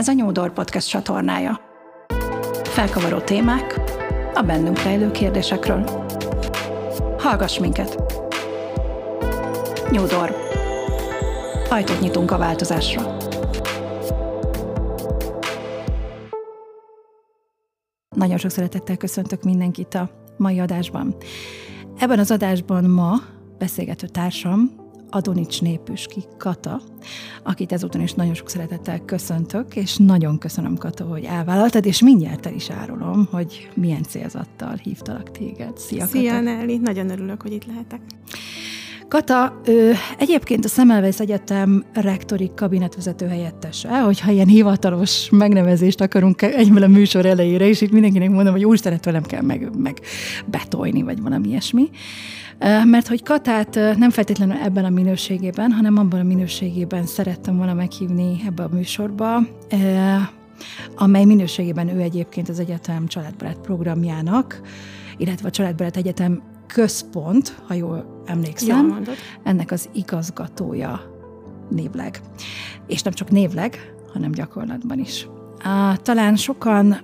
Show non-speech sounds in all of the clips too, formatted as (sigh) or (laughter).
Ez a Nyúdor Podcast csatornája. Felkavaró témák a bennünk rejlő kérdésekről. Hallgass minket! Nyúdor. Ajtót nyitunk a változásra. Nagyon sok szeretettel köszöntök mindenkit a mai adásban. Ebben az adásban ma beszélgető társam Adonics Népüski Kata, akit ezúton is nagyon sok szeretettel köszöntök, és nagyon köszönöm, Kata, hogy elvállaltad, és mindjárt el is árulom, hogy milyen célzattal hívtalak téged. Szia, Szia Kata. Nelly, nagyon örülök, hogy itt lehetek. Kata, ő egyébként a Szemelweis Egyetem rektori kabinetvezető helyettese, hogyha ilyen hivatalos megnevezést akarunk egyből a műsor elejére, és itt mindenkinek mondom, hogy úrszeret velem kell meg, meg betolni, vagy valami ilyesmi. Mert hogy Katát nem feltétlenül ebben a minőségében, hanem abban a minőségében szerettem volna meghívni ebbe a műsorba, amely minőségében ő egyébként az egyetem családbarát programjának, illetve a Családbarát Egyetem központ, ha jól emlékszem, jól ennek az igazgatója névleg. És nem csak névleg, hanem gyakorlatban is. Talán sokan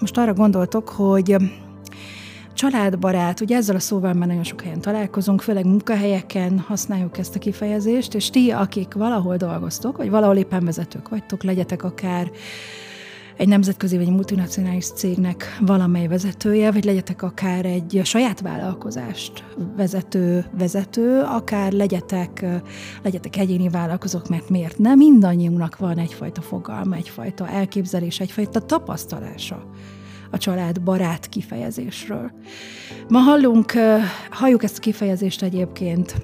most arra gondoltok, hogy családbarát, ugye ezzel a szóval már nagyon sok helyen találkozunk, főleg munkahelyeken használjuk ezt a kifejezést, és ti, akik valahol dolgoztok, vagy valahol éppen vezetők vagytok, legyetek akár egy nemzetközi vagy multinacionális cégnek valamely vezetője, vagy legyetek akár egy saját vállalkozást vezető vezető, akár legyetek, legyetek egyéni vállalkozók, mert miért nem? Mindannyiunknak van egyfajta fogalma, egyfajta elképzelés, egyfajta tapasztalása a család barát kifejezésről. Ma hallunk, halljuk ezt a kifejezést egyébként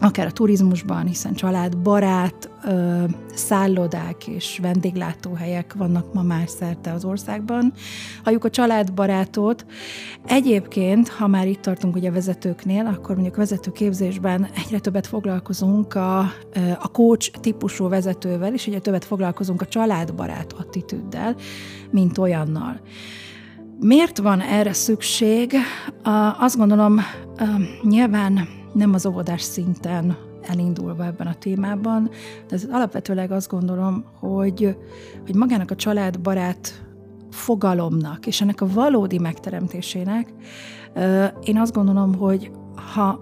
akár a turizmusban, hiszen családbarát ö, szállodák és vendéglátóhelyek vannak ma már szerte az országban. Halljuk a családbarátot. Egyébként, ha már itt tartunk ugye vezetőknél, akkor mondjuk vezetőképzésben egyre többet foglalkozunk a, a coach típusú vezetővel, és egyre többet foglalkozunk a családbarát attitűddel, mint olyannal. Miért van erre szükség? Azt gondolom, nyilván nem az óvodás szinten elindulva ebben a témában, de alapvetőleg azt gondolom, hogy, hogy magának a családbarát fogalomnak és ennek a valódi megteremtésének én azt gondolom, hogy ha,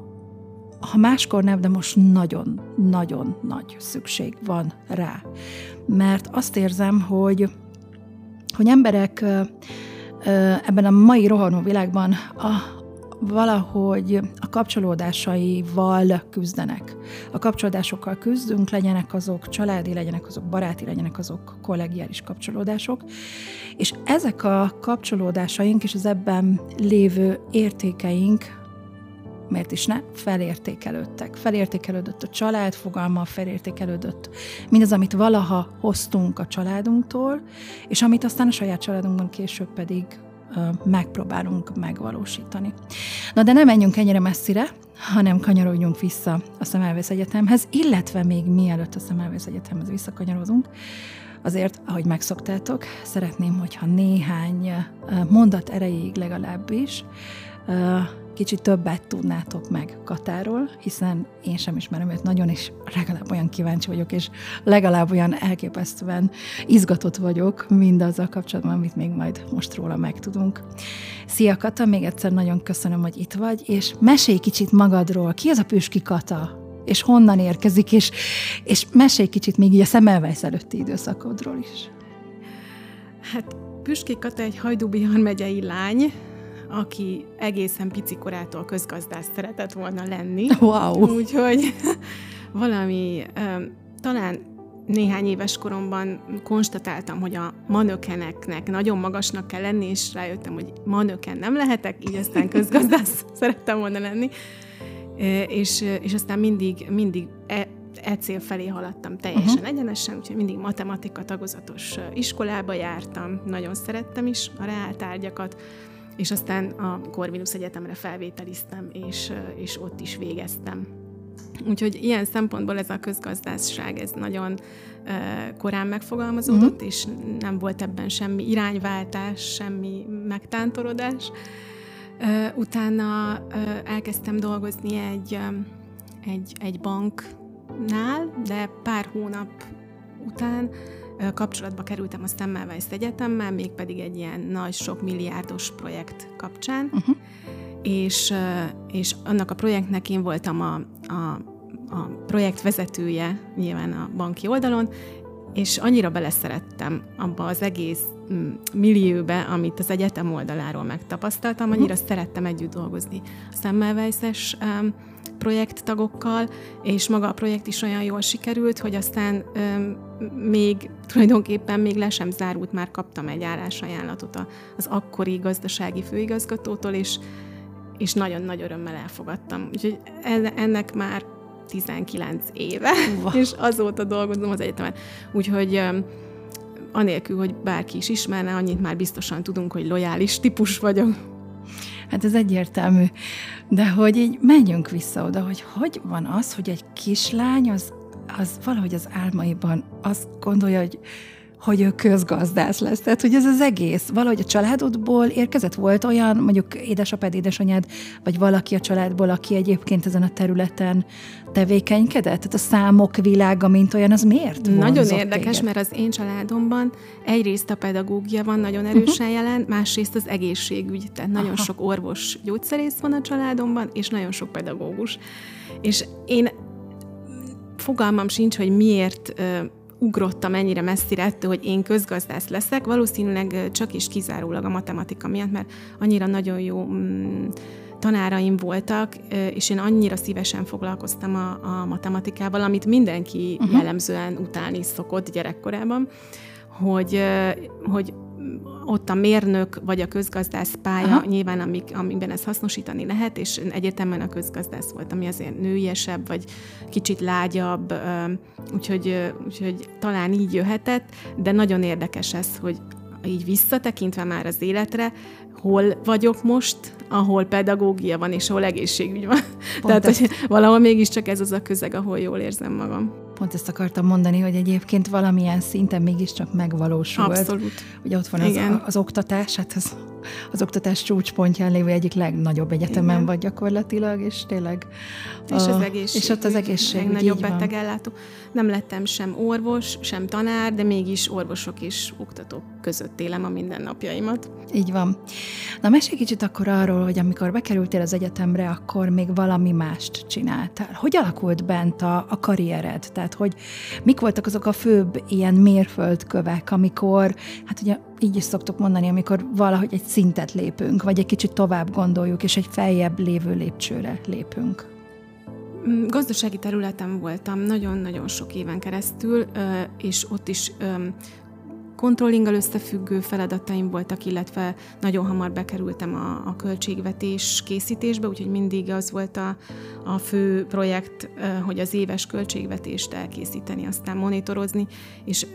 ha máskor nem, de most nagyon-nagyon nagy szükség van rá. Mert azt érzem, hogy, hogy emberek ebben a mai rohanó világban a, valahogy a kapcsolódásaival küzdenek. A kapcsolódásokkal küzdünk, legyenek azok családi, legyenek azok baráti, legyenek azok kollegiális kapcsolódások. És ezek a kapcsolódásaink és az ebben lévő értékeink miért is ne, felértékelődtek. Felértékelődött a család fogalma, felértékelődött mindaz, amit valaha hoztunk a családunktól, és amit aztán a saját családunkban később pedig megpróbálunk megvalósítani. Na de nem menjünk ennyire messzire, hanem kanyarodjunk vissza a Szemelvész Egyetemhez, illetve még mielőtt a Szemelvész Egyetemhez visszakanyarozunk, azért, ahogy megszoktátok, szeretném, hogyha néhány mondat erejéig legalábbis kicsit többet tudnátok meg Katáról, hiszen én sem ismerem őt nagyon, és legalább olyan kíváncsi vagyok, és legalább olyan elképesztően izgatott vagyok mindazzal kapcsolatban, amit még majd most róla megtudunk. Szia Kata, még egyszer nagyon köszönöm, hogy itt vagy, és mesélj kicsit magadról. Ki az a Püski Kata? És honnan érkezik, és, és mesélj kicsit még így a Szemelweis előtti időszakodról is. Hát Püski Kata egy Hajdúbihar megyei lány, aki egészen pici korától közgazdász szeretett volna lenni. Wow! Úgyhogy (laughs) valami, talán néhány éves koromban konstatáltam, hogy a manökeneknek nagyon magasnak kell lenni, és rájöttem, hogy manöken nem lehetek, így aztán közgazdász (laughs) szerettem volna lenni. És, és aztán mindig, mindig e, e cél felé haladtam teljesen uh-huh. egyenesen, úgyhogy mindig matematika tagozatos iskolába jártam, nagyon szerettem is a reáltárgyakat, és aztán a Corvinus Egyetemre felvételiztem, és, és ott is végeztem. Úgyhogy ilyen szempontból ez a közgazdászság, ez nagyon korán megfogalmazódott, uh-huh. és nem volt ebben semmi irányváltás, semmi megtántorodás. Utána elkezdtem dolgozni egy, egy, egy banknál, de pár hónap után kapcsolatba kerültem a Semmelweis Egyetemmel, mégpedig egy ilyen nagy, sok milliárdos projekt kapcsán, uh-huh. és, és annak a projektnek én voltam a, a, a projekt vezetője nyilván a banki oldalon, és annyira beleszerettem abba az egész mm, millióbe, amit az egyetem oldaláról megtapasztaltam, annyira uh-huh. szerettem együtt dolgozni a Semmelweis-es um, projekttagokkal, és maga a projekt is olyan jól sikerült, hogy aztán még tulajdonképpen még le sem zárult, már kaptam egy állásajánlatot az akkori gazdasági főigazgatótól, és és nagyon nagy örömmel elfogadtam. Úgyhogy ennek már 19 éve, wow. (laughs) és azóta dolgozom az egyetemen. Úgyhogy anélkül, hogy bárki is ismerne, annyit már biztosan tudunk, hogy lojális típus vagyok. Hát ez egyértelmű. De hogy így menjünk vissza oda, hogy hogy van az, hogy egy kislány az, az valahogy az álmaiban azt gondolja, hogy hogy ő közgazdász lesz. Tehát, hogy ez az egész, valahogy a családodból érkezett, volt olyan, mondjuk édesapád, édesanyád, vagy valaki a családból, aki egyébként ezen a területen tevékenykedett? Tehát a számok világa, mint olyan, az miért Nagyon érdekes, téged? mert az én családomban egyrészt a pedagógia van nagyon erősen uh-huh. jelen, másrészt az egészségügy, tehát nagyon Aha. sok orvos gyógyszerész van a családomban, és nagyon sok pedagógus. És én fogalmam sincs, hogy miért ugrottam ennyire messzire ettől, hogy én közgazdász leszek, valószínűleg csak is kizárólag a matematika miatt, mert annyira nagyon jó mm, tanáraim voltak, és én annyira szívesen foglalkoztam a, a matematikával, amit mindenki uh-huh. jellemzően utálni szokott gyerekkorában, hogy, hogy ott a mérnök vagy a közgazdász pálya, Aha. nyilván amik, amiben ezt hasznosítani lehet, és egyértelműen a közgazdász volt, ami azért nőiesebb, vagy kicsit lágyabb, úgyhogy, úgyhogy talán így jöhetett, de nagyon érdekes ez, hogy így visszatekintve már az életre, hol vagyok most, ahol pedagógia van, és ahol egészségügy van. Pont Tehát, ezt... hogy valahol mégiscsak ez az a közeg, ahol jól érzem magam. Pont ezt akartam mondani, hogy egyébként valamilyen szinten mégiscsak megvalósult. Abszolút. Ugye ott van az, a, az oktatás, hát az, az oktatás csúcspontján lévő egyik legnagyobb egyetemen Igen. vagy gyakorlatilag, és tényleg... És az egészség. És ott az egészség. Legnagyobb betegellátó. Nem lettem sem orvos, sem tanár, de mégis orvosok és oktatók között élem a mindennapjaimat. Így van. Na mesélj kicsit akkor arról, hogy amikor bekerültél az egyetemre, akkor még valami mást csináltál. Hogy alakult bent a, a karriered? Tehát, hogy mik voltak azok a főbb ilyen mérföldkövek, amikor, hát ugye így is szoktuk mondani, amikor valahogy egy szintet lépünk, vagy egy kicsit tovább gondoljuk, és egy feljebb lévő lépcsőre lépünk. Mm, gazdasági területen voltam nagyon-nagyon sok éven keresztül, és ott is kontrollinggal összefüggő feladataim voltak, illetve nagyon hamar bekerültem a, a költségvetés készítésbe, úgyhogy mindig az volt a, a fő projekt, hogy az éves költségvetést elkészíteni, aztán monitorozni, és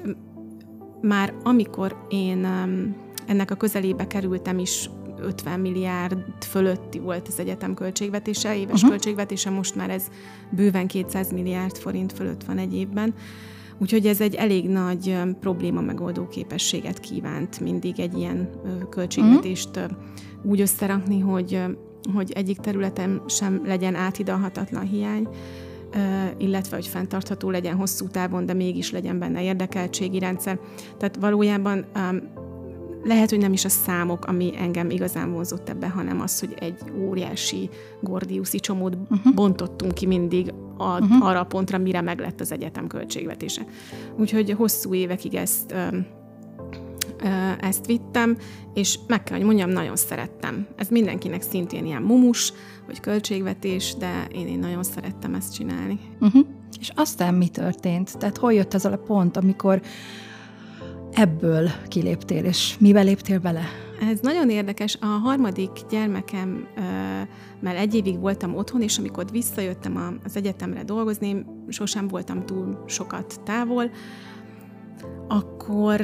már amikor én ennek a közelébe kerültem is, 50 milliárd fölötti volt az egyetem költségvetése, éves uh-huh. költségvetése, most már ez bőven 200 milliárd forint fölött van egy évben. Úgyhogy ez egy elég nagy probléma megoldó képességet kívánt mindig egy ilyen költségvetést uh-huh. úgy összerakni, hogy, hogy egyik területen sem legyen áthidalhatatlan hiány, illetve hogy fenntartható legyen hosszú távon, de mégis legyen benne érdekeltségi rendszer. Tehát valójában lehet, hogy nem is a számok, ami engem igazán vonzott ebbe, hanem az, hogy egy óriási gordiuszi csomót uh-huh. bontottunk ki mindig a, uh-huh. arra a pontra, mire meglett az egyetem költségvetése. Úgyhogy hosszú évekig ezt ezt vittem, és meg kell, hogy mondjam, nagyon szerettem. Ez mindenkinek szintén ilyen mumus, vagy költségvetés, de én, én nagyon szerettem ezt csinálni. Uh-huh. És aztán mi történt? Tehát hol jött ez a pont, amikor ebből kiléptél, és mivel léptél bele? Ez nagyon érdekes. A harmadik gyermekem, mert egy évig voltam otthon, és amikor visszajöttem az egyetemre dolgozni, sosem voltam túl sokat távol, akkor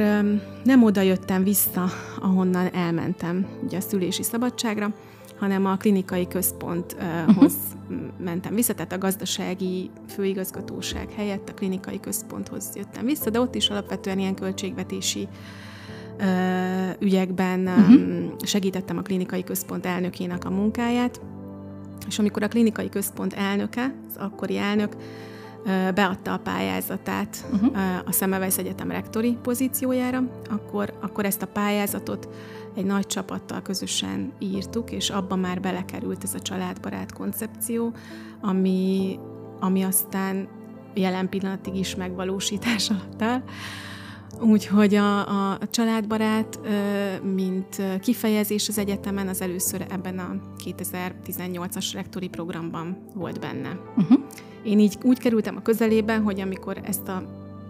nem oda jöttem vissza, ahonnan elmentem, ugye a szülési szabadságra, hanem a klinikai központhoz uh-huh. mentem vissza, tehát a gazdasági főigazgatóság helyett a klinikai központhoz jöttem vissza, de ott is alapvetően ilyen költségvetési ügyekben uh-huh. segítettem a klinikai központ elnökének a munkáját, és amikor a klinikai központ elnöke, az akkori elnök beadta a pályázatát uh-huh. a Szemmelweis Egyetem rektori pozíciójára, akkor, akkor ezt a pályázatot egy nagy csapattal közösen írtuk, és abban már belekerült ez a családbarát koncepció, ami, ami aztán jelen pillanatig is megvalósítás alatt áll. Úgyhogy a, a családbarát, mint kifejezés az egyetemen, az először ebben a 2018-as rektori programban volt benne. Uh-huh. Én így úgy kerültem a közelébe, hogy amikor ezt a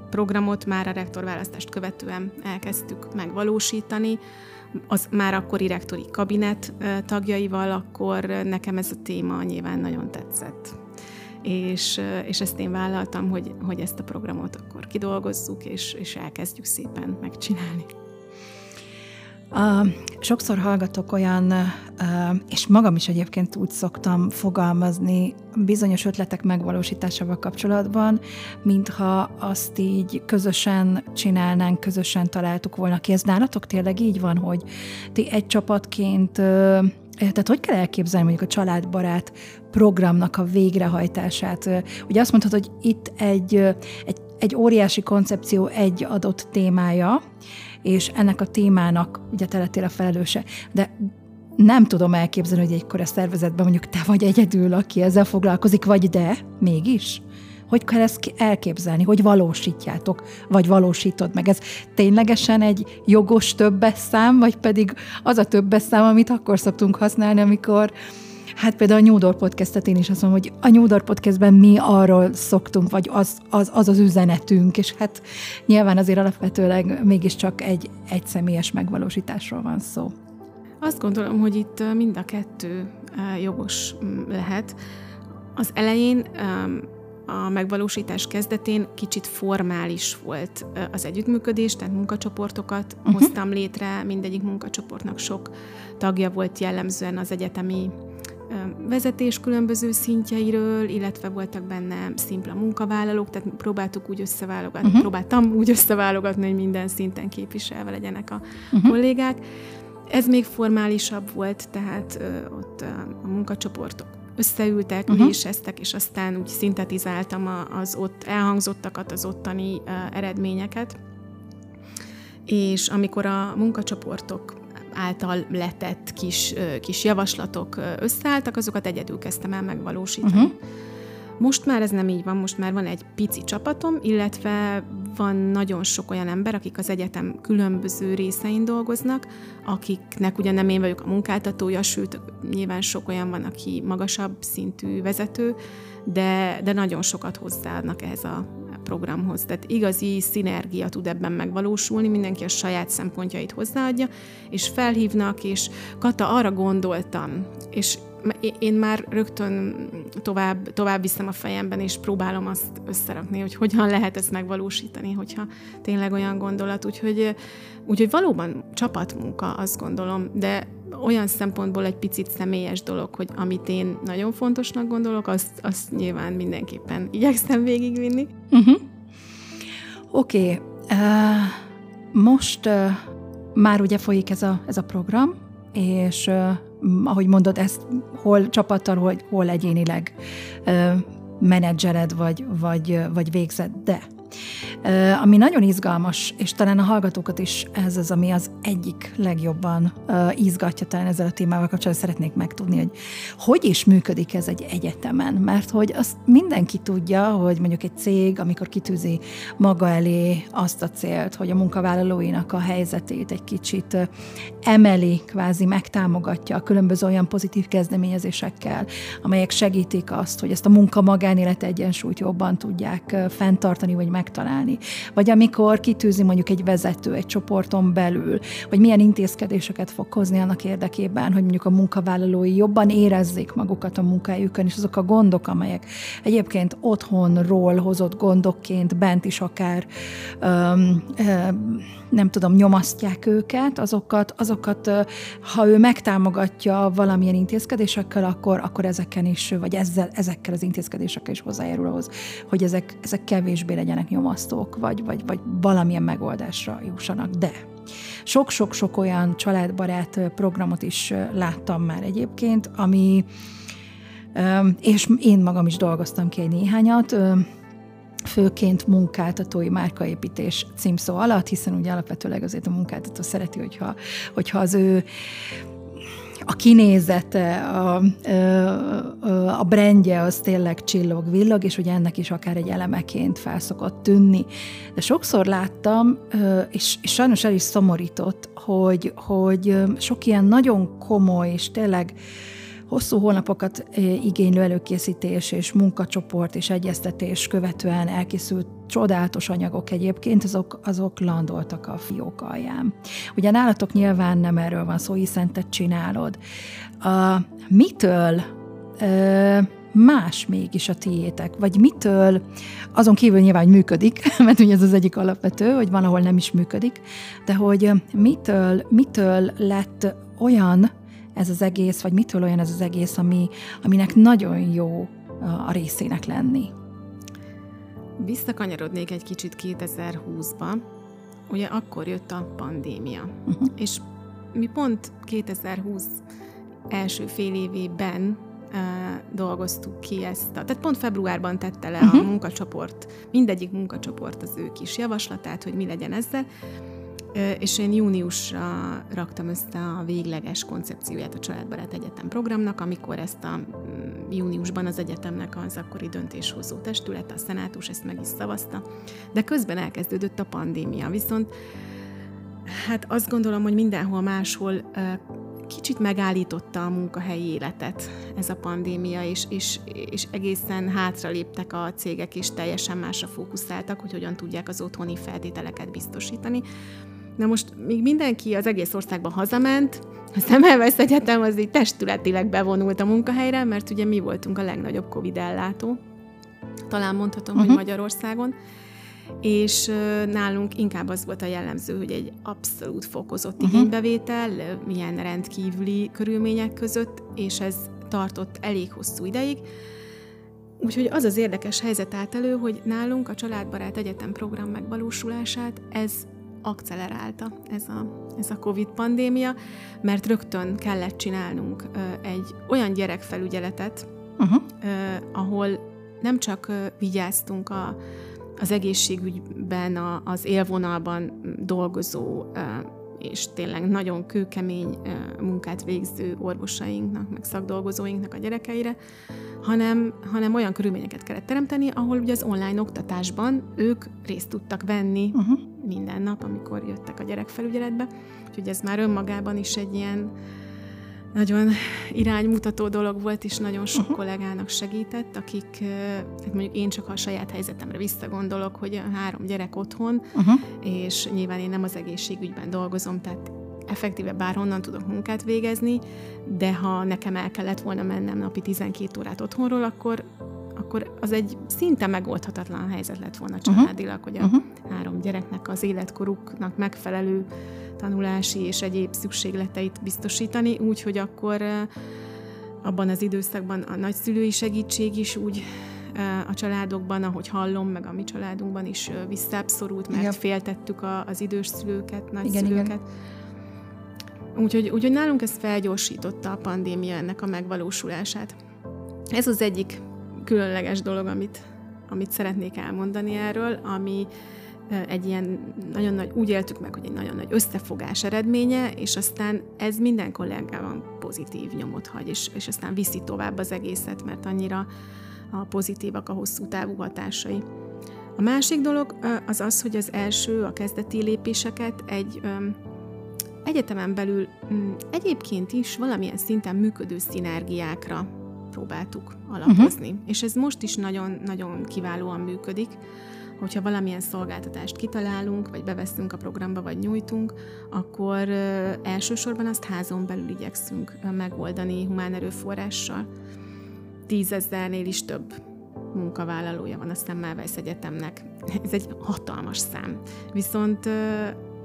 programot már a rektorválasztást követően elkezdtük megvalósítani, az már akkori rektori kabinet tagjaival, akkor nekem ez a téma nyilván nagyon tetszett. És, és ezt én vállaltam, hogy, hogy ezt a programot akkor kidolgozzuk, és, és elkezdjük szépen megcsinálni. Uh, sokszor hallgatok olyan, uh, és magam is egyébként úgy szoktam fogalmazni bizonyos ötletek megvalósításával kapcsolatban, mintha azt így közösen csinálnánk, közösen találtuk volna ki. Ez nálatok tényleg így van, hogy ti egy csapatként tehát hogy kell elképzelni mondjuk a családbarát programnak a végrehajtását? Ugye azt mondhatod, hogy itt egy, egy, egy óriási koncepció egy adott témája, és ennek a témának ugye te lettél a felelőse. De nem tudom elképzelni, hogy egykor a szervezetben mondjuk te vagy egyedül, aki ezzel foglalkozik, vagy de, mégis? Hogy kell ezt elképzelni? Hogy valósítjátok? Vagy valósítod meg? Ez ténylegesen egy jogos többes szám, vagy pedig az a többes szám, amit akkor szoktunk használni, amikor Hát például a New Door podcastet én is azt mondom, hogy a New Door podcastben mi arról szoktunk, vagy az az, az, az üzenetünk, és hát nyilván azért alapvetőleg mégiscsak egy, egy személyes megvalósításról van szó. Azt gondolom, hogy itt mind a kettő jogos lehet. Az elején a megvalósítás kezdetén kicsit formális volt az együttműködés, tehát munkacsoportokat uh-huh. hoztam létre, mindegyik munkacsoportnak sok tagja volt jellemzően az egyetemi vezetés különböző szintjeiről, illetve voltak benne szimpla munkavállalók, tehát próbáltuk úgy összeválogatni, uh-huh. próbáltam úgy összeválogatni, hogy minden szinten képviselve legyenek a uh-huh. kollégák. Ez még formálisabb volt, tehát ö, ott a munkacsoportok összeültek, uh-huh. üléseztek, és aztán úgy szintetizáltam az ott elhangzottakat, az ottani eredményeket. És amikor a munkacsoportok által letett kis, kis javaslatok összeálltak, azokat egyedül kezdtem el megvalósítani. Uh-huh. Most már ez nem így van, most már van egy pici csapatom, illetve van nagyon sok olyan ember, akik az egyetem különböző részein dolgoznak, akiknek ugye nem én vagyok a munkáltatója, sőt, nyilván sok olyan van, aki magasabb szintű vezető, de, de nagyon sokat hozzáadnak ehhez a programhoz. Tehát igazi szinergia tud ebben megvalósulni, mindenki a saját szempontjait hozzáadja, és felhívnak, és Kata, arra gondoltam, és én már rögtön tovább, tovább viszem a fejemben, és próbálom azt összerakni, hogy hogyan lehet ezt megvalósítani, hogyha tényleg olyan gondolat. Úgyhogy, úgyhogy valóban csapatmunka, azt gondolom, de olyan szempontból egy picit személyes dolog, hogy amit én nagyon fontosnak gondolok, azt, azt nyilván mindenképpen igyekszem végigvinni. Uh-huh. Oké, okay. uh, most uh, már ugye folyik ez a, ez a program, és uh, ahogy mondod, ezt hol csapattal, hol, hol egyénileg menedzseled, vagy, vagy, vagy végzed, de ami nagyon izgalmas, és talán a hallgatókat is ez az, ami az egyik legjobban izgatja talán ezzel a témával kapcsolatban, szeretnék megtudni, hogy hogy is működik ez egy egyetemen, mert hogy azt mindenki tudja, hogy mondjuk egy cég, amikor kitűzi maga elé azt a célt, hogy a munkavállalóinak a helyzetét egy kicsit emeli, kvázi megtámogatja a különböző olyan pozitív kezdeményezésekkel, amelyek segítik azt, hogy ezt a munka-magánélet egyensúlyt jobban tudják fenntartani, vagy meg megtalálni. Vagy amikor kitűzi mondjuk egy vezető egy csoporton belül, hogy milyen intézkedéseket fog hozni annak érdekében, hogy mondjuk a munkavállalói jobban érezzék magukat a munkájukon, és azok a gondok, amelyek egyébként otthonról hozott gondokként bent is akár öm, öm, nem tudom, nyomasztják őket, azokat, azokat ha ő megtámogatja valamilyen intézkedésekkel, akkor, akkor ezeken is, vagy ezzel, ezekkel az intézkedésekkel is hozzájárul ahhoz, hogy ezek, ezek kevésbé legyenek nyomasztók, vagy, vagy, vagy valamilyen megoldásra jussanak. De sok-sok-sok olyan családbarát programot is láttam már egyébként, ami, és én magam is dolgoztam ki egy néhányat, főként munkáltatói márkaépítés címszó alatt, hiszen ugye alapvetőleg azért a munkáltató szereti, hogyha, hogyha az ő a kinézete, a, a brandje az tényleg csillog, villog, és ugye ennek is akár egy elemeként felszokott tűnni. De sokszor láttam, és, és sajnos el is szomorított, hogy, hogy sok ilyen nagyon komoly, és tényleg hosszú hónapokat igénylő előkészítés és munkacsoport és egyeztetés követően elkészült csodálatos anyagok egyébként, azok, azok landoltak a fiók alján. Ugye nálatok nyilván nem erről van szó, hiszen te csinálod. A, mitől ö, más mégis a tiétek? Vagy mitől, azon kívül nyilván, hogy működik, (laughs) mert ugye ez az egyik alapvető, hogy van, ahol nem is működik, de hogy mitől, mitől lett olyan ez az egész, vagy mitől olyan ez az egész, ami, aminek nagyon jó a részének lenni? Visszakanyarodnék egy kicsit 2020-ba, ugye akkor jött a pandémia, uh-huh. és mi pont 2020 első fél évében dolgoztuk ki ezt. A, tehát pont februárban tette le uh-huh. a munkacsoport, mindegyik munkacsoport az ő kis javaslatát, hogy mi legyen ezzel, és én júniusra raktam össze a végleges koncepcióját a Családbarát Egyetem programnak, amikor ezt a mm, júniusban az egyetemnek az akkori döntéshozó testület, a szenátus ezt meg is szavazta, de közben elkezdődött a pandémia, viszont hát azt gondolom, hogy mindenhol máshol kicsit megállította a munkahelyi életet ez a pandémia, és, és, és egészen hátra léptek a cégek, és teljesen másra fókuszáltak, hogy hogyan tudják az otthoni feltételeket biztosítani. Na most még mindenki az egész országban hazament, a Szemelweis Egyetem az így testületileg bevonult a munkahelyre, mert ugye mi voltunk a legnagyobb Covid ellátó, talán mondhatom, uh-huh. hogy mhm. Magyarországon, és nálunk inkább az volt a jellemző, hogy egy abszolút fokozott uh-huh. igénybevétel, milyen rendkívüli körülmények között, és ez tartott elég hosszú ideig. Úgyhogy az az érdekes helyzet állt elő, hogy nálunk a Családbarát Egyetem program megvalósulását ez akcelerálta ez a, ez a Covid pandémia, mert rögtön kellett csinálnunk egy olyan gyerekfelügyeletet, uh-huh. ahol nem csak vigyáztunk a, az egészségügyben, a, az élvonalban dolgozó és tényleg nagyon kőkemény munkát végző orvosainknak, meg szakdolgozóinknak a gyerekeire, hanem, hanem olyan körülményeket kellett teremteni, ahol ugye az online oktatásban ők részt tudtak venni uh-huh. minden nap, amikor jöttek a gyerekfelügyeletbe. Úgyhogy ez már önmagában is egy ilyen nagyon iránymutató dolog volt, és nagyon sok uh-huh. kollégának segített, akik, hát mondjuk én csak a saját helyzetemre visszagondolok, hogy három gyerek otthon, uh-huh. és nyilván én nem az egészségügyben dolgozom, tehát effektíve bárhonnan tudok munkát végezni, de ha nekem el kellett volna mennem napi 12 órát otthonról, akkor akkor az egy szinte megoldhatatlan helyzet lett volna uh-huh. családilag, hogy a uh-huh. három gyereknek az életkoruknak megfelelő tanulási és egyéb szükségleteit biztosítani, úgyhogy akkor abban az időszakban a nagyszülői segítség is úgy a családokban, ahogy hallom, meg a mi családunkban is visszább szorult, mert igen. féltettük a, az idős szülőket, nagyszülőket. Igen, igen. Úgyhogy, úgyhogy nálunk ez felgyorsította a pandémia ennek a megvalósulását. Ez az egyik különleges dolog, amit, amit szeretnék elmondani erről, ami egy ilyen nagyon nagy, úgy éltük meg, hogy egy nagyon nagy összefogás eredménye, és aztán ez minden kollégában pozitív nyomot hagy, és, és aztán viszi tovább az egészet, mert annyira a pozitívak a hosszú távú hatásai. A másik dolog az az, hogy az első, a kezdeti lépéseket egy egyetemen belül egyébként is valamilyen szinten működő szinergiákra próbáltuk alapozni. Uh-huh. És ez most is nagyon-nagyon kiválóan működik hogyha valamilyen szolgáltatást kitalálunk, vagy beveszünk a programba, vagy nyújtunk, akkor elsősorban azt házon belül igyekszünk megoldani humán erőforrással. Tízezernél is több munkavállalója van a Semmelweis Egyetemnek. Ez egy hatalmas szám. Viszont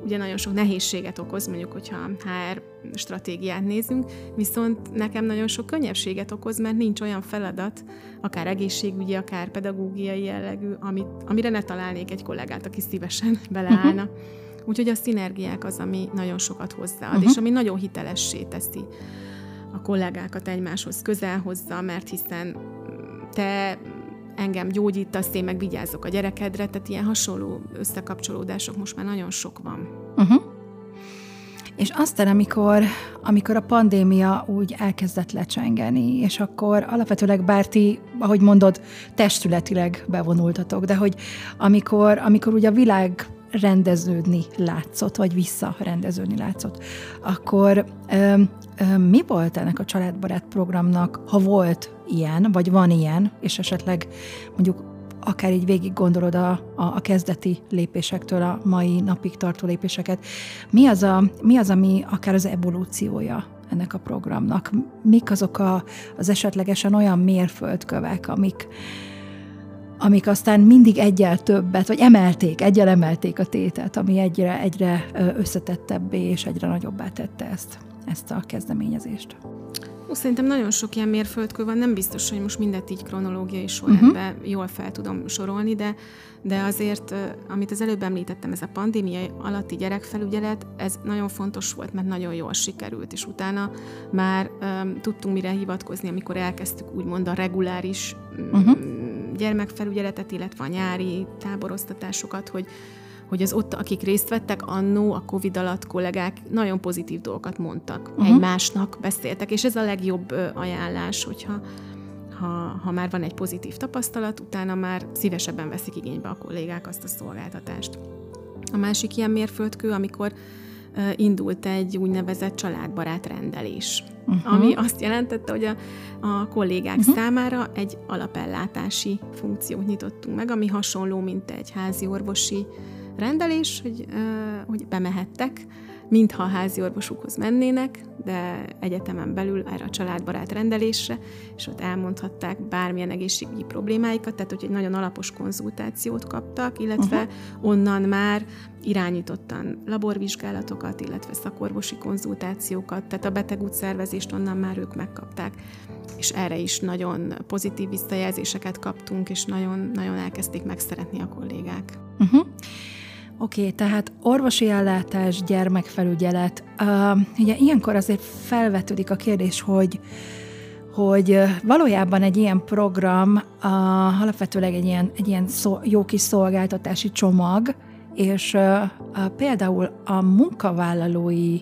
ugye nagyon sok nehézséget okoz, mondjuk, hogyha HR stratégiát nézünk, viszont nekem nagyon sok könnyebbséget okoz, mert nincs olyan feladat, akár egészségügyi, akár pedagógiai jellegű, amit, amire ne találnék egy kollégát, aki szívesen (laughs) beleállna. Uh-huh. Úgyhogy a szinergiák az, ami nagyon sokat hozzáad, uh-huh. és ami nagyon hitelessé teszi a kollégákat egymáshoz közel hozza, mert hiszen te engem gyógyítasz, én meg vigyázok a gyerekedre, tehát ilyen hasonló összekapcsolódások most már nagyon sok van. Uh-huh. És aztán, amikor, amikor a pandémia úgy elkezdett lecsengeni, és akkor alapvetőleg bár ti, ahogy mondod, testületileg bevonultatok, de hogy amikor, amikor ugye a világ rendeződni látszott, vagy visszarendeződni látszott, akkor mi volt ennek a családbarát programnak, ha volt ilyen, vagy van ilyen, és esetleg mondjuk akár így végig gondolod a, a, a kezdeti lépésektől a mai napig tartó lépéseket, mi az, a, mi az, ami akár az evolúciója ennek a programnak? Mik azok a, az esetlegesen olyan mérföldkövek, amik, amik aztán mindig egyel többet, vagy emelték, egyel emelték a tétet, ami egyre, egyre összetettebbé és egyre nagyobbá tette ezt, ezt a kezdeményezést. Szerintem nagyon sok ilyen mérföldkő van, nem biztos, hogy most mindet így kronológiai sorrendben uh-huh. jól fel tudom sorolni, de, de azért, amit az előbb említettem, ez a pandémia alatti gyerekfelügyelet, ez nagyon fontos volt, mert nagyon jól sikerült, és utána már um, tudtunk mire hivatkozni, amikor elkezdtük úgymond a reguláris uh-huh. gyermekfelügyeletet, illetve a nyári táboroztatásokat, hogy hogy az ott, akik részt vettek annó, a Covid alatt kollégák nagyon pozitív dolgokat mondtak, uh-huh. egymásnak beszéltek, és ez a legjobb ajánlás, hogyha ha, ha már van egy pozitív tapasztalat, utána már szívesebben veszik igénybe a kollégák azt a szolgáltatást. A másik ilyen mérföldkő, amikor indult egy úgynevezett családbarát rendelés, uh-huh. ami azt jelentette, hogy a, a kollégák uh-huh. számára egy alapellátási funkciót nyitottunk meg, ami hasonló, mint egy házi orvosi rendelés, hogy, hogy bemehettek, mintha a házi orvosukhoz mennének, de egyetemen belül erre a családbarát rendelésre, és ott elmondhatták bármilyen egészségügyi problémáikat, tehát hogy egy nagyon alapos konzultációt kaptak, illetve uh-huh. onnan már irányítottan laborvizsgálatokat, illetve szakorvosi konzultációkat, tehát a betegútszervezést onnan már ők megkapták. És erre is nagyon pozitív visszajelzéseket kaptunk, és nagyon, nagyon elkezdték megszeretni a kollégák. Uh-huh. Oké, okay, tehát orvosi ellátás, gyermekfelügyelet. Uh, ugye ilyenkor azért felvetődik a kérdés, hogy hogy valójában egy ilyen program uh, alapvetőleg egy ilyen, egy ilyen szó, jó kis szolgáltatási csomag, és uh, például a munkavállalói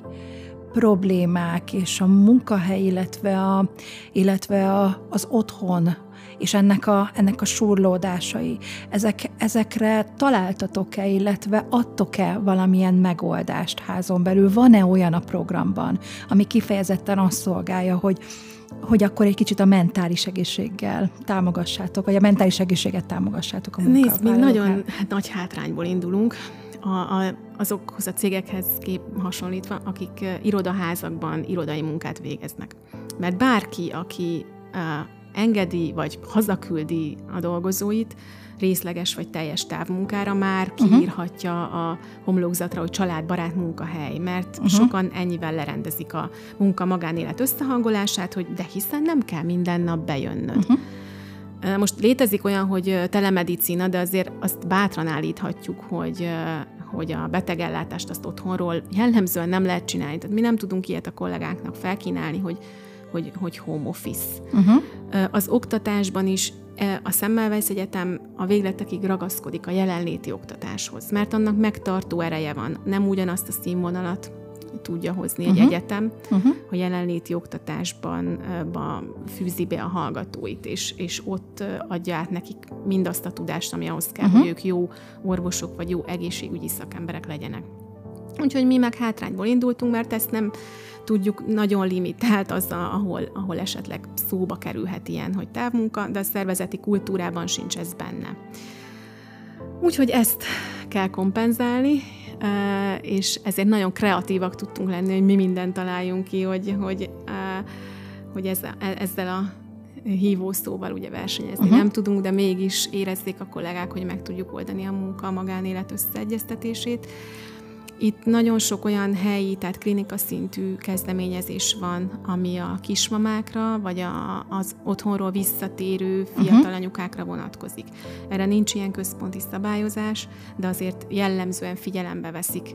problémák és a munkahely, illetve, a, illetve a, az otthon és ennek a, ennek a surlódásai, ezek, ezekre találtatok-e, illetve adtok-e valamilyen megoldást házon belül? Van-e olyan a programban, ami kifejezetten azt szolgálja, hogy hogy akkor egy kicsit a mentális egészséggel támogassátok, vagy a mentális egészséget támogassátok a Nézd, mi nagyon hát, nagy hátrányból indulunk a, a, azokhoz a cégekhez kép hasonlítva, akik irodaházakban irodai munkát végeznek. Mert bárki, aki engedi, vagy hazaküldi a dolgozóit, részleges vagy teljes távmunkára már mhm. kiírhatja a homlokzatra, hogy családbarát munkahely, mert uh-huh. sokan ennyivel lerendezik a munka magánélet összehangolását, hogy de hiszen nem kell minden nap bejönnöd. Uh-huh. Most létezik olyan, hogy telemedicina, de azért azt bátran állíthatjuk, hogy hogy a betegellátást azt otthonról jellemzően nem lehet csinálni. Tehát mi nem tudunk ilyet a kollégáknak felkínálni, hogy hogy, hogy home office. Uh-huh. Az oktatásban is a Semmelweis Egyetem a végletekig ragaszkodik a jelenléti oktatáshoz, mert annak megtartó ereje van. Nem ugyanazt a színvonalat tudja hozni uh-huh. egy egyetem, uh-huh. a jelenléti oktatásban ba fűzi be a hallgatóit, és, és ott adja át nekik mindazt a tudást, ami ahhoz kell, uh-huh. hogy ők jó orvosok vagy jó egészségügyi szakemberek legyenek. Úgyhogy mi meg hátrányból indultunk, mert ezt nem tudjuk, nagyon limitált az, ahol, ahol esetleg szóba kerülhet ilyen, hogy távmunka, de a szervezeti kultúrában sincs ez benne. Úgyhogy ezt kell kompenzálni, és ezért nagyon kreatívak tudtunk lenni, hogy mi mindent találjunk ki, hogy, hogy, hogy ezzel, ezzel a hívó szóval ugye versenyezni uh-huh. nem tudunk, de mégis érezzék a kollégák, hogy meg tudjuk oldani a munka, a magánélet összeegyeztetését. Itt nagyon sok olyan helyi, tehát klinika szintű kezdeményezés van, ami a kismamákra, vagy a, az otthonról visszatérő fiatal uh-huh. anyukákra vonatkozik. Erre nincs ilyen központi szabályozás, de azért jellemzően figyelembe veszik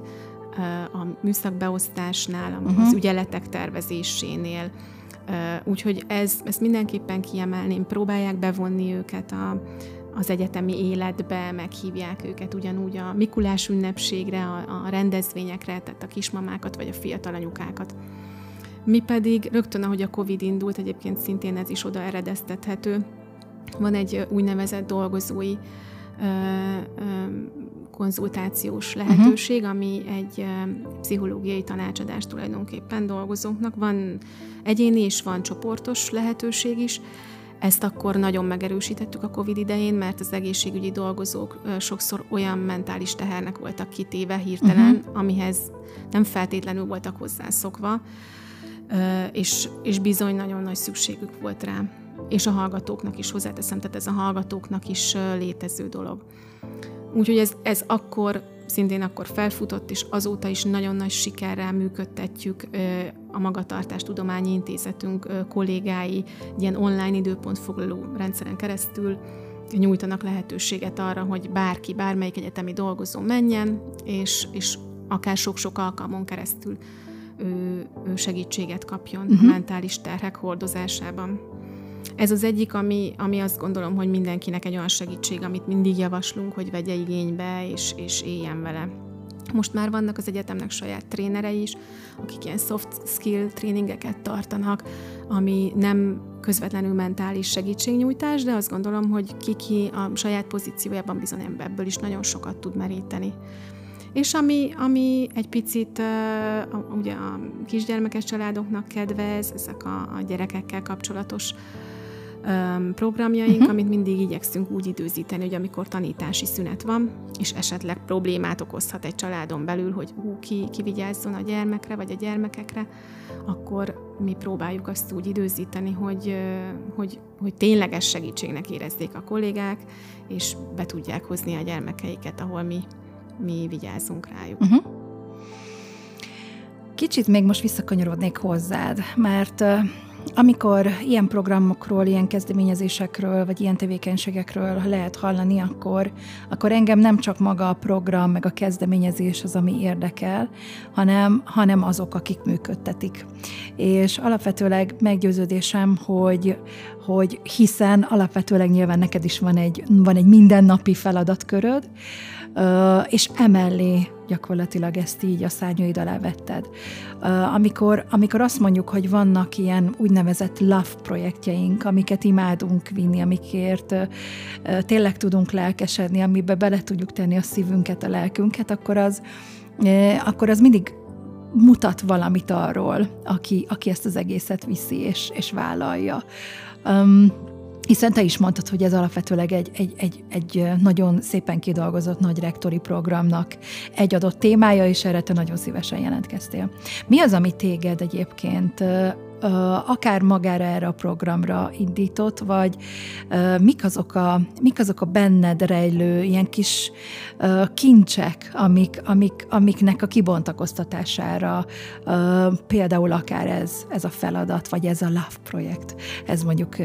a műszakbeosztásnál, uh-huh. az ügyeletek tervezésénél, Úgyhogy ez, ezt mindenképpen kiemelném, próbálják bevonni őket a, az egyetemi életbe, meghívják őket ugyanúgy a Mikulás ünnepségre, a, a rendezvényekre, tehát a kismamákat vagy a fiatal anyukákat. Mi pedig rögtön, ahogy a Covid indult, egyébként szintén ez is oda eredeztethető, van egy úgynevezett dolgozói ö, ö, konzultációs lehetőség, uh-huh. ami egy pszichológiai tanácsadás tulajdonképpen dolgozóknak. Van egyéni és van csoportos lehetőség is. Ezt akkor nagyon megerősítettük a COVID idején, mert az egészségügyi dolgozók sokszor olyan mentális tehernek voltak kitéve hirtelen, uh-huh. amihez nem feltétlenül voltak hozzászokva, és, és bizony nagyon nagy szükségük volt rá. És a hallgatóknak is hozzáteszem, tehát ez a hallgatóknak is létező dolog. Úgyhogy ez, ez akkor, szintén akkor felfutott, és azóta is nagyon nagy sikerrel működtetjük a Magatartás Tudományi Intézetünk kollégái ilyen online időpontfoglaló rendszeren keresztül nyújtanak lehetőséget arra, hogy bárki, bármelyik egyetemi dolgozó menjen, és, és akár sok-sok alkalmon keresztül ő, ő segítséget kapjon uh-huh. a mentális terhek hordozásában. Ez az egyik, ami, ami azt gondolom, hogy mindenkinek egy olyan segítség, amit mindig javaslunk, hogy vegye igénybe, és, és éljen vele. Most már vannak az egyetemnek saját trénerei is, akik ilyen soft skill tréningeket tartanak, ami nem közvetlenül mentális segítségnyújtás, de azt gondolom, hogy ki-ki a saját pozíciójában bizony ebből is nagyon sokat tud meríteni. És ami, ami egy picit uh, ugye a kisgyermekes családoknak kedvez, ezek a, a gyerekekkel kapcsolatos um, programjaink, uh-huh. amit mindig igyekszünk úgy időzíteni, hogy amikor tanítási szünet van, és esetleg problémát okozhat egy családon belül, hogy hú, ki, ki vigyázzon a gyermekre, vagy a gyermekekre, akkor mi próbáljuk azt úgy időzíteni, hogy, hogy, hogy tényleges segítségnek érezzék a kollégák, és be tudják hozni a gyermekeiket, ahol mi mi vigyázzunk rájuk. Uh-huh. Kicsit még most visszakanyarodnék hozzád, mert amikor ilyen programokról, ilyen kezdeményezésekről, vagy ilyen tevékenységekről lehet hallani, akkor, akkor engem nem csak maga a program, meg a kezdeményezés az, ami érdekel, hanem, hanem azok, akik működtetik. És alapvetőleg meggyőződésem, hogy, hogy hiszen alapvetőleg nyilván neked is van egy, van egy mindennapi feladatköröd, és emellé gyakorlatilag ezt így a szárnyaid alá vetted. Amikor, amikor azt mondjuk, hogy vannak ilyen úgynevezett love projektjeink, amiket imádunk vinni, amikért tényleg tudunk lelkesedni, amiben bele tudjuk tenni a szívünket, a lelkünket, akkor az, akkor az mindig mutat valamit arról, aki, aki ezt az egészet viszi és, és vállalja. Um, hiszen te is mondtad, hogy ez alapvetőleg egy, egy, egy, egy nagyon szépen kidolgozott nagy rektori programnak egy adott témája, és erre te nagyon szívesen jelentkeztél. Mi az, ami téged egyébként akár magára erre a programra indított, vagy mik azok a, mik azok a benned rejlő ilyen kis kincsek, amik, amik, amiknek a kibontakoztatására például akár ez, ez a feladat, vagy ez a Love projekt, ez mondjuk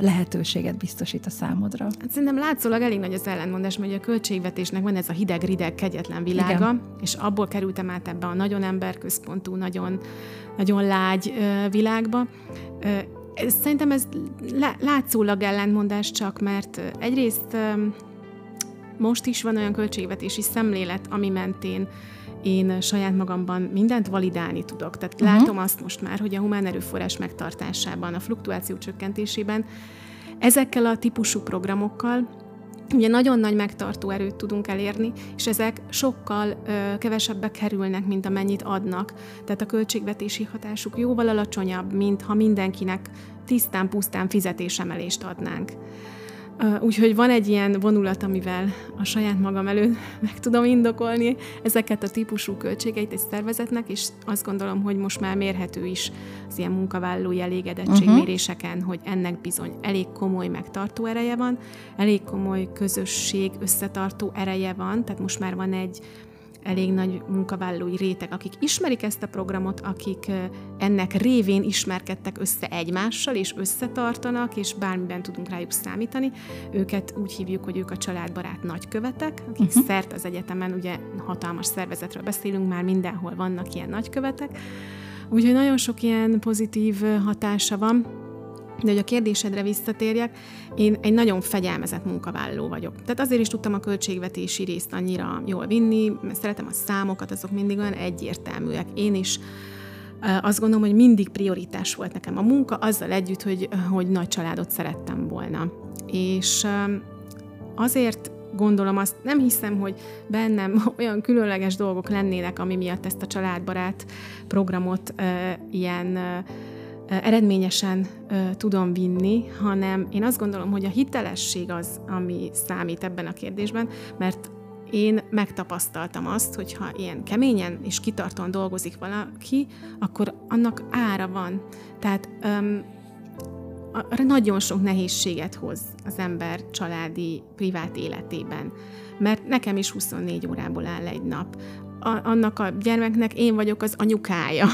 lehetőséget biztosít a számodra. Hát szerintem látszólag elég nagy az ellentmondás, mert a költségvetésnek van ez a hideg-rideg, kegyetlen világa, Igen. és abból kerültem át ebbe a nagyon emberközpontú, nagyon nagyon lágy világba. Szerintem ez látszólag ellentmondás csak, mert egyrészt most is van olyan költségvetési szemlélet, ami mentén én saját magamban mindent validálni tudok. Tehát uh-huh. látom azt most már, hogy a humán erőforrás megtartásában, a fluktuáció csökkentésében ezekkel a típusú programokkal ugye nagyon nagy megtartó erőt tudunk elérni, és ezek sokkal ö, kevesebbe kerülnek, mint amennyit adnak. Tehát a költségvetési hatásuk jóval alacsonyabb, mint ha mindenkinek tisztán-pusztán fizetésemelést adnánk. Úgyhogy van egy ilyen vonulat, amivel a saját magam előtt (laughs) meg tudom indokolni ezeket a típusú költségeit egy szervezetnek, és azt gondolom, hogy most már mérhető is az ilyen munkavállalói elégedettségméréseken, uh-huh. hogy ennek bizony elég komoly megtartó ereje van, elég komoly közösség összetartó ereje van, tehát most már van egy elég nagy munkavállalói réteg, akik ismerik ezt a programot, akik ennek révén ismerkedtek össze egymással, és összetartanak, és bármiben tudunk rájuk számítani. Őket úgy hívjuk, hogy ők a családbarát nagykövetek, akik uh-huh. szert az egyetemen, ugye hatalmas szervezetről beszélünk, már mindenhol vannak ilyen nagykövetek, Úgyhogy nagyon sok ilyen pozitív hatása van. De hogy a kérdésedre visszatérjek, én egy nagyon fegyelmezett munkavállaló vagyok. Tehát azért is tudtam a költségvetési részt annyira jól vinni, mert szeretem a számokat, azok mindig olyan egyértelműek. Én is azt gondolom, hogy mindig prioritás volt nekem a munka, azzal együtt, hogy, hogy nagy családot szerettem volna. És azért gondolom azt, nem hiszem, hogy bennem (laughs) olyan különleges dolgok lennének, ami miatt ezt a családbarát programot ilyen eredményesen tudom vinni, hanem én azt gondolom, hogy a hitelesség az, ami számít ebben a kérdésben, mert én megtapasztaltam azt, hogy ha ilyen keményen és kitartóan dolgozik valaki, akkor annak ára van. Tehát um, nagyon sok nehézséget hoz az ember családi, privát életében. Mert nekem is 24 órából áll egy nap. A, annak a gyermeknek én vagyok az anyukája,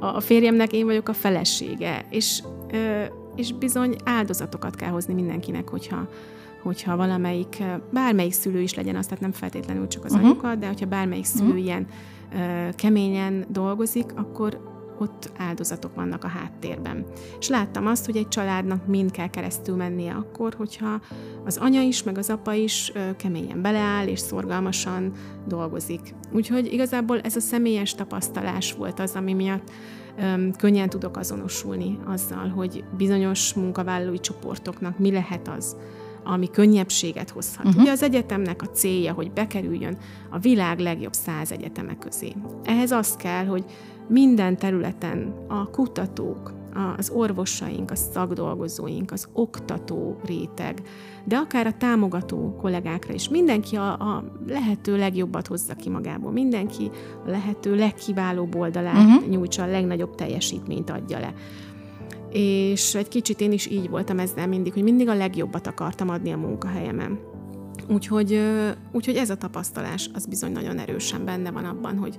a férjemnek én vagyok a felesége, és, és bizony áldozatokat kell hozni mindenkinek, hogyha, hogyha valamelyik, bármelyik szülő is legyen az, tehát nem feltétlenül csak az uh-huh. anyuka, de hogyha bármelyik szülő uh-huh. ilyen keményen dolgozik, akkor ott áldozatok vannak a háttérben. És láttam azt, hogy egy családnak mind kell keresztül mennie akkor, hogyha az anya is, meg az apa is keményen beleáll, és szorgalmasan dolgozik. Úgyhogy igazából ez a személyes tapasztalás volt az, ami miatt könnyen tudok azonosulni azzal, hogy bizonyos munkavállalói csoportoknak mi lehet az, ami könnyebbséget hozhat. Uh-huh. Ugye az egyetemnek a célja, hogy bekerüljön a világ legjobb száz egyeteme közé. Ehhez az kell, hogy minden területen a kutatók, az orvosaink, a szakdolgozóink, az oktató réteg, de akár a támogató kollégákra is. Mindenki a, a lehető legjobbat hozza ki magából. Mindenki a lehető legkiválóbb oldalát uh-huh. nyújtsa, a legnagyobb teljesítményt adja le. És egy kicsit én is így voltam ezzel mindig, hogy mindig a legjobbat akartam adni a munkahelyemen. Úgyhogy, úgyhogy ez a tapasztalás az bizony nagyon erősen benne van abban, hogy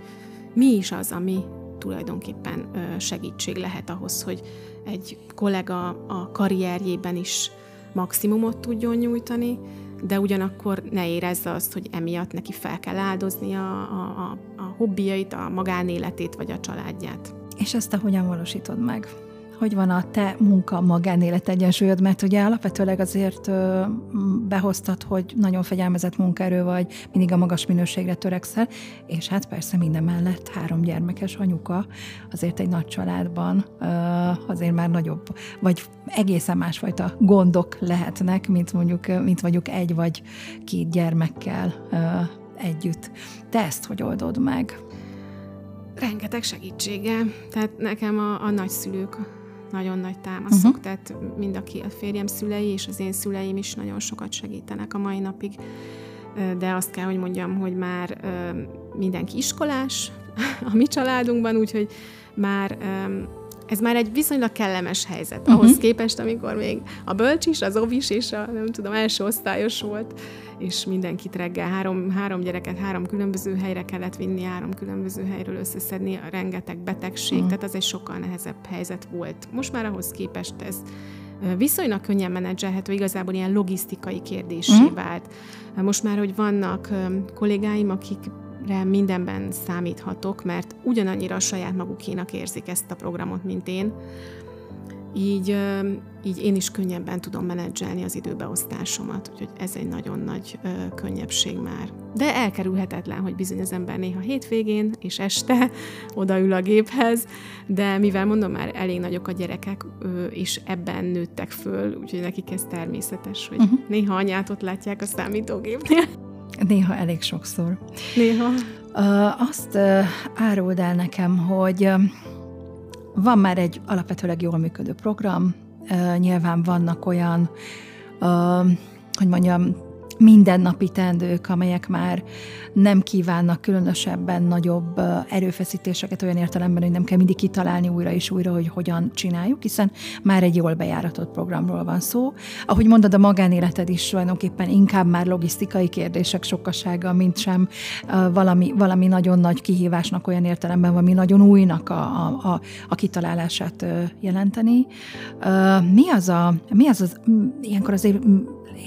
mi is az, ami tulajdonképpen segítség lehet ahhoz, hogy egy kollega a karrierjében is maximumot tudjon nyújtani, de ugyanakkor ne érezze azt, hogy emiatt neki fel kell áldozni a, a, a, a hobbiait, a magánéletét vagy a családját. És ezt te hogyan valósítod meg? Hogy van a te munka magánélet egyensúlyod, mert ugye alapvetőleg azért behoztad, hogy nagyon fegyelmezett munkaerő vagy, mindig a magas minőségre törekszel, és hát persze minden mellett három gyermekes anyuka, azért egy nagy családban azért már nagyobb, vagy egészen másfajta gondok lehetnek, mint mondjuk, mint mondjuk egy vagy két gyermekkel együtt. Te ezt hogy oldod meg? Rengeteg segítsége. Tehát nekem a, a nagyszülők nagyon nagy támaszok, uh-huh. tehát mind aki a férjem szülei és az én szüleim is nagyon sokat segítenek a mai napig, de azt kell, hogy mondjam, hogy már mindenki iskolás (laughs) a mi családunkban, úgyhogy már ez már egy viszonylag kellemes helyzet, uh-huh. ahhoz képest, amikor még a bölcsis, az ovis és a nem tudom, első osztályos volt, és mindenkit reggel három, három gyereket három különböző helyre kellett vinni, három különböző helyről összeszedni, a rengeteg betegség, uh-huh. tehát az egy sokkal nehezebb helyzet volt. Most már ahhoz képest ez viszonylag könnyen menedzselhető, igazából ilyen logisztikai kérdésé uh-huh. vált. Most már, hogy vannak kollégáim, akik mindenben számíthatok, mert ugyanannyira a saját magukénak érzik ezt a programot, mint én. Így, így én is könnyebben tudom menedzselni az időbeosztásomat, úgyhogy ez egy nagyon nagy könnyebbség már. De elkerülhetetlen, hogy bizony az ember néha hétvégén és este (laughs) odaül a géphez, de mivel mondom már elég nagyok a gyerekek, és ebben nőttek föl, úgyhogy nekik ez természetes, hogy uh-huh. néha anyát ott látják a számítógépnél. Néha elég sokszor. Néha. Azt áruld el nekem, hogy van már egy alapvetőleg jól működő program, nyilván vannak olyan, hogy mondjam, mindennapi tendők, amelyek már nem kívánnak különösebben nagyobb erőfeszítéseket olyan értelemben, hogy nem kell mindig kitalálni újra és újra, hogy hogyan csináljuk, hiszen már egy jól bejáratott programról van szó. Ahogy mondod, a magánéleted is tulajdonképpen inkább már logisztikai kérdések sokasága, mint sem valami, valami nagyon nagy kihívásnak olyan értelemben, valami nagyon újnak a, a, a, a kitalálását jelenteni. Mi az a, mi az, az ilyenkor azért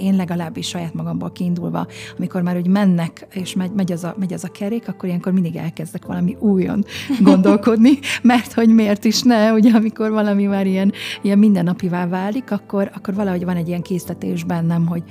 én legalábbis saját magamból kiindulva, amikor már úgy mennek, és megy, megy, az a, megy az a kerék, akkor ilyenkor mindig elkezdek valami újon (laughs) gondolkodni, mert hogy miért is ne, ugye amikor valami már ilyen, ilyen mindennapivá válik, akkor, akkor valahogy van egy ilyen késztetés bennem, hogy,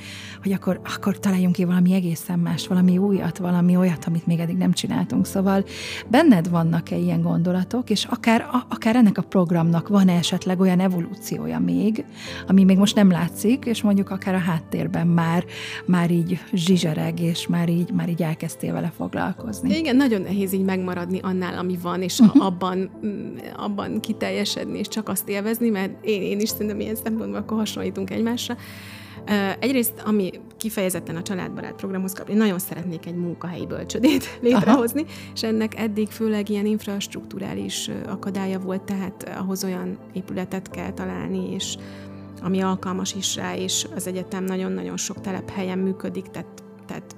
hogy akkor, akkor találjunk ki valami egészen más, valami újat, valami olyat, amit még eddig nem csináltunk. Szóval benned vannak-e ilyen gondolatok, és akár, akár ennek a programnak van -e esetleg olyan evolúciója még, ami még most nem látszik, és mondjuk akár a háttérben már, már így zsizsereg, és már így, már így elkezdtél vele foglalkozni. Igen, nagyon nehéz így megmaradni annál, ami van, és uh-huh. abban, mm, abban kiteljesedni, és csak azt élvezni, mert én, én is szerintem ilyen szempontból akkor hasonlítunk egymásra. Egyrészt, ami kifejezetten a családbarát programhoz kap, én nagyon szeretnék egy munkahelyi bölcsödét (laughs) létrehozni, Aha. és ennek eddig főleg ilyen infrastruktúrális akadálya volt, tehát ahhoz olyan épületet kell találni, és ami alkalmas is rá, és az egyetem nagyon-nagyon sok telephelyen működik, tehát, tehát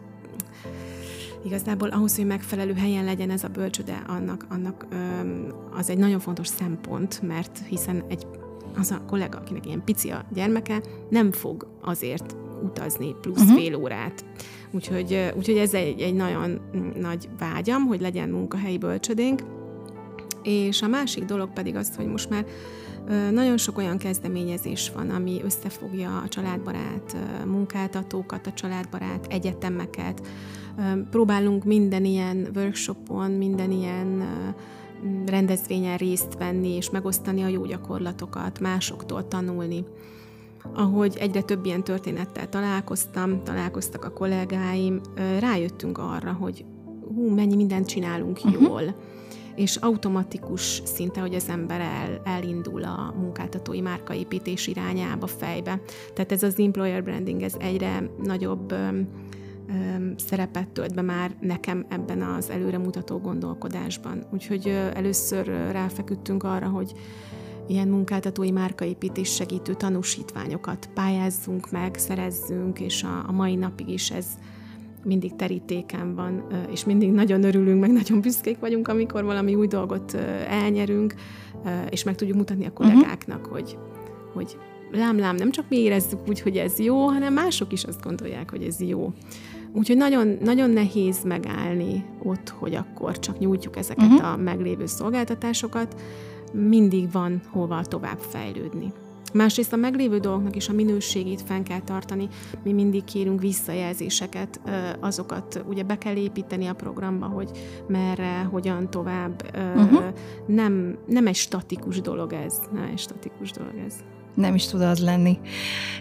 igazából ahhoz, hogy megfelelő helyen legyen ez a bölcsöde, annak, annak az egy nagyon fontos szempont, mert hiszen egy az a kollega, akinek ilyen pici a gyermeke, nem fog azért utazni plusz uh-huh. fél órát. Úgyhogy, úgyhogy ez egy, egy nagyon nagy vágyam, hogy legyen munkahelyi bölcsödénk. És a másik dolog pedig az, hogy most már nagyon sok olyan kezdeményezés van, ami összefogja a családbarát munkáltatókat, a családbarát egyetemeket. Próbálunk minden ilyen workshopon, minden ilyen rendezvényen részt venni és megosztani a jó gyakorlatokat, másoktól tanulni. Ahogy egyre több ilyen történettel találkoztam, találkoztak a kollégáim, rájöttünk arra, hogy hú, mennyi mindent csinálunk uh-huh. jól, és automatikus szinte, hogy az ember el, elindul a munkáltatói márkaépítés irányába fejbe. Tehát ez az employer branding, ez egyre nagyobb szerepet tölt be már nekem ebben az előremutató gondolkodásban. Úgyhogy először ráfeküdtünk arra, hogy ilyen munkáltatói márkaépítés segítő tanúsítványokat pályázzunk meg, szerezzünk, és a, a mai napig is ez mindig terítéken van, és mindig nagyon örülünk, meg nagyon büszkék vagyunk, amikor valami új dolgot elnyerünk, és meg tudjuk mutatni a kollégáknak, uh-huh. hogy, hogy lám-lám, nem csak mi érezzük úgy, hogy ez jó, hanem mások is azt gondolják, hogy ez jó. Úgyhogy nagyon, nagyon nehéz megállni ott, hogy akkor csak nyújtjuk ezeket uh-huh. a meglévő szolgáltatásokat. Mindig van hova tovább fejlődni. Másrészt a meglévő dolgoknak is a minőségét fenn kell tartani. Mi mindig kérünk visszajelzéseket, azokat ugye be kell építeni a programba, hogy merre, hogyan tovább. Uh-huh. Nem, nem egy statikus dolog ez. Nem egy statikus dolog ez nem is tud az lenni.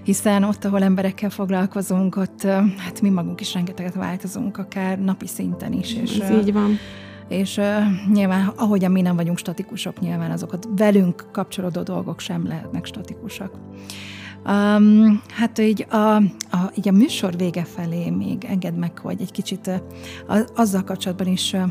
Hiszen ott, ahol emberekkel foglalkozunk, ott hát mi magunk is rengeteget változunk, akár napi szinten is. És, Ez így van. És uh, nyilván, ahogyan mi nem vagyunk statikusok, nyilván azokat velünk kapcsolódó dolgok sem lehetnek statikusak. Um, hát így a, a, így a műsor vége felé még engedd meg, hogy egy kicsit uh, azzal kapcsolatban is uh,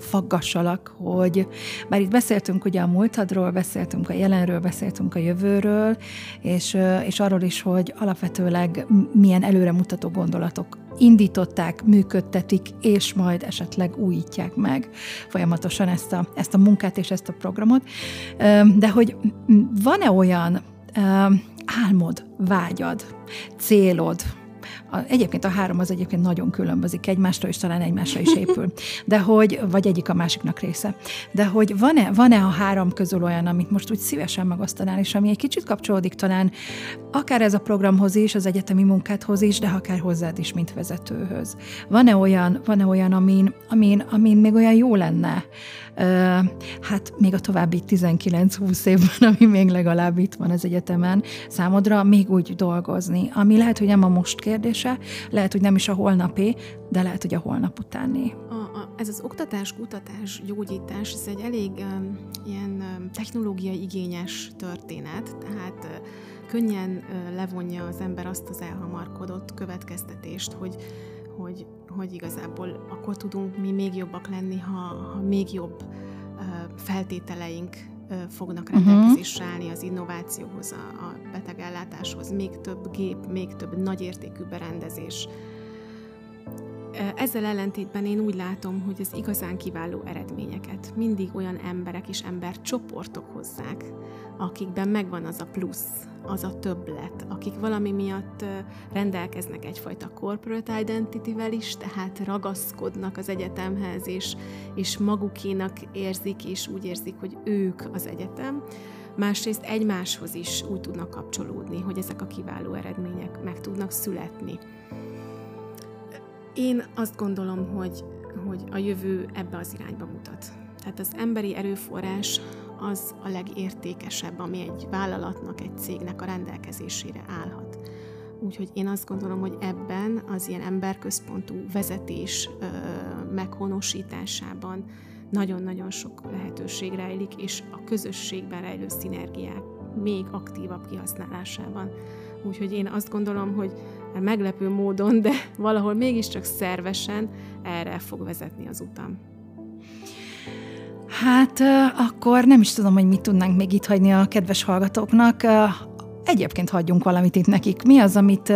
faggassalak, hogy bár itt beszéltünk ugye a múltadról, beszéltünk a jelenről, beszéltünk a jövőről, és, és arról is, hogy alapvetőleg milyen előremutató gondolatok indították, működtetik, és majd esetleg újítják meg folyamatosan ezt a, ezt a munkát és ezt a programot. De hogy van-e olyan álmod, vágyad, célod, a, egyébként a három az egyébként nagyon különbözik egymástól, és talán egymásra is épül. De hogy, vagy egyik a másiknak része. De hogy van-e, van-e a három közül olyan, amit most úgy szívesen megosztanál, és ami egy kicsit kapcsolódik talán akár ez a programhoz is, az egyetemi munkádhoz is, de akár hozzád is, mint vezetőhöz. Van-e olyan, van-e olyan amin, amin, amin még olyan jó lenne, hát még a további 19-20 évben, ami még legalább itt van az egyetemen, számodra még úgy dolgozni, ami lehet, hogy nem a most kérdése, lehet, hogy nem is a holnapé, de lehet, hogy a holnap utáni. A, a, ez az oktatás, kutatás, gyógyítás, ez egy elég um, ilyen um, technológiai igényes történet, tehát uh, könnyen uh, levonja az ember azt az elhamarkodott következtetést, hogy hogy, hogy igazából akkor tudunk mi még jobbak lenni, ha, ha még jobb feltételeink fognak mhm. rendelkezésre állni az innovációhoz, a, a betegellátáshoz, még több gép, még több nagyértékű berendezés. Ezzel ellentétben én úgy látom, hogy az igazán kiváló eredményeket mindig olyan emberek és embercsoportok hozzák, akikben megvan az a plusz, az a többlet, akik valami miatt rendelkeznek egyfajta corporate identity-vel is, tehát ragaszkodnak az egyetemhez, és, és magukénak érzik, és úgy érzik, hogy ők az egyetem. Másrészt egymáshoz is úgy tudnak kapcsolódni, hogy ezek a kiváló eredmények meg tudnak születni. Én azt gondolom, hogy, hogy a jövő ebbe az irányba mutat. Tehát az emberi erőforrás az a legértékesebb, ami egy vállalatnak, egy cégnek a rendelkezésére állhat. Úgyhogy én azt gondolom, hogy ebben az ilyen emberközpontú vezetés ö, meghonosításában nagyon-nagyon sok lehetőség rejlik, és a közösségben rejlő szinergiák még aktívabb kihasználásában. Úgyhogy én azt gondolom, hogy meglepő módon, de valahol mégiscsak szervesen erre fog vezetni az utam. Hát akkor nem is tudom, hogy mit tudnánk még itt hagyni a kedves hallgatóknak. Egyébként hagyjunk valamit itt nekik. Mi az, amit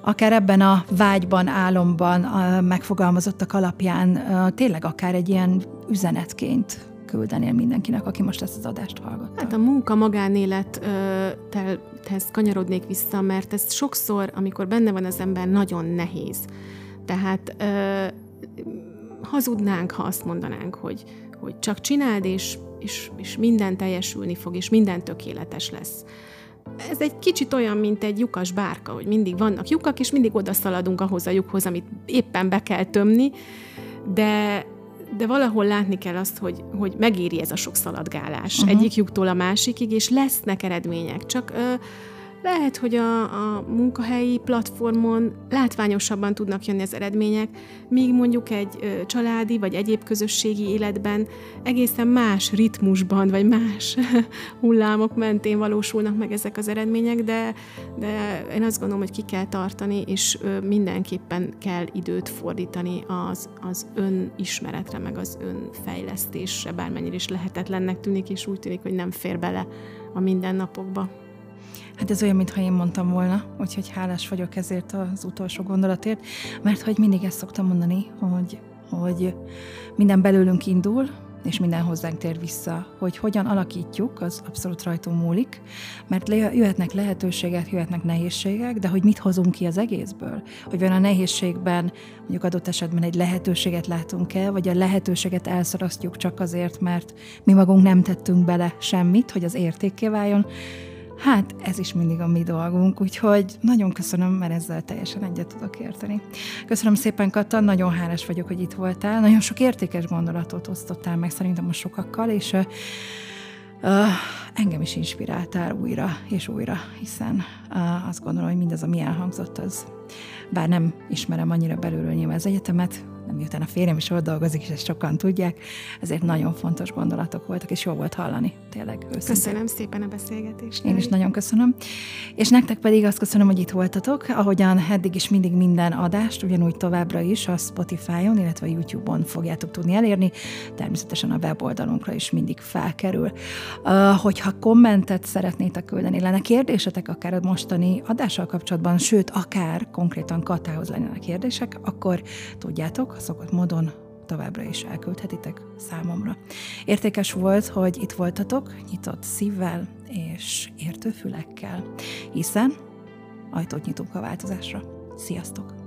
akár ebben a vágyban, álomban megfogalmazottak alapján tényleg akár egy ilyen üzenetként küldenél mindenkinek, aki most ezt az adást hallgatta? Hát a munka magánélethez kanyarodnék vissza, mert ez sokszor, amikor benne van az ember, nagyon nehéz. Tehát ö, hazudnánk, ha azt mondanánk, hogy, hogy csak csináld, és, és, és minden teljesülni fog, és minden tökéletes lesz. Ez egy kicsit olyan, mint egy lyukas bárka, hogy mindig vannak lyukak, és mindig oda szaladunk ahhoz a lyukhoz, amit éppen be kell tömni, de de valahol látni kell azt, hogy, hogy megéri ez a sok szaladgálás uh-huh. egyik lyuktól a másikig, és lesznek eredmények. Csak ö, lehet, hogy a, a munkahelyi platformon látványosabban tudnak jönni az eredmények, míg mondjuk egy ö, családi vagy egyéb közösségi életben egészen más ritmusban, vagy más (laughs) hullámok mentén valósulnak meg ezek az eredmények, de, de én azt gondolom, hogy ki kell tartani, és ö, mindenképpen kell időt fordítani az, az önismeretre, meg az önfejlesztésre, bármennyire is lehetetlennek tűnik, és úgy tűnik, hogy nem fér bele a mindennapokba. Hát ez olyan, mintha én mondtam volna, úgyhogy hálás vagyok ezért az utolsó gondolatért, mert hogy mindig ezt szoktam mondani, hogy, hogy minden belőlünk indul, és minden hozzánk tér vissza. Hogy hogyan alakítjuk, az abszolút rajtunk múlik, mert jöhetnek lehetőségek, jöhetnek nehézségek, de hogy mit hozunk ki az egészből? Hogy van a nehézségben, mondjuk adott esetben egy lehetőséget látunk el, vagy a lehetőséget elszarasztjuk csak azért, mert mi magunk nem tettünk bele semmit, hogy az értékké váljon, Hát ez is mindig a mi dolgunk, úgyhogy nagyon köszönöm, mert ezzel teljesen egyet tudok érteni. Köszönöm szépen, Kata, nagyon hálás vagyok, hogy itt voltál. Nagyon sok értékes gondolatot osztottál meg szerintem a sokakkal, és uh, engem is inspiráltál újra és újra, hiszen uh, azt gondolom, hogy mindaz, ami elhangzott, az bár nem ismerem annyira belülről nyilván az egyetemet, miután a férjem is ott dolgozik, és ezt sokan tudják, ezért nagyon fontos gondolatok voltak, és jó volt hallani, tényleg őszintén. Köszönöm szépen a beszélgetést. Én is nagyon köszönöm. És nektek pedig azt köszönöm, hogy itt voltatok, ahogyan eddig is mindig minden adást, ugyanúgy továbbra is a Spotify-on, illetve a YouTube-on fogjátok tudni elérni, természetesen a weboldalunkra is mindig felkerül. Uh, hogyha kommentet szeretnétek küldeni, lenne kérdésetek akár a mostani adással kapcsolatban, sőt, akár konkrétan Katához lennének kérdések, akkor tudjátok, szokott módon továbbra is elküldhetitek számomra. Értékes volt, hogy itt voltatok, nyitott szívvel és értő fülekkel, hiszen ajtót nyitunk a változásra. Sziasztok!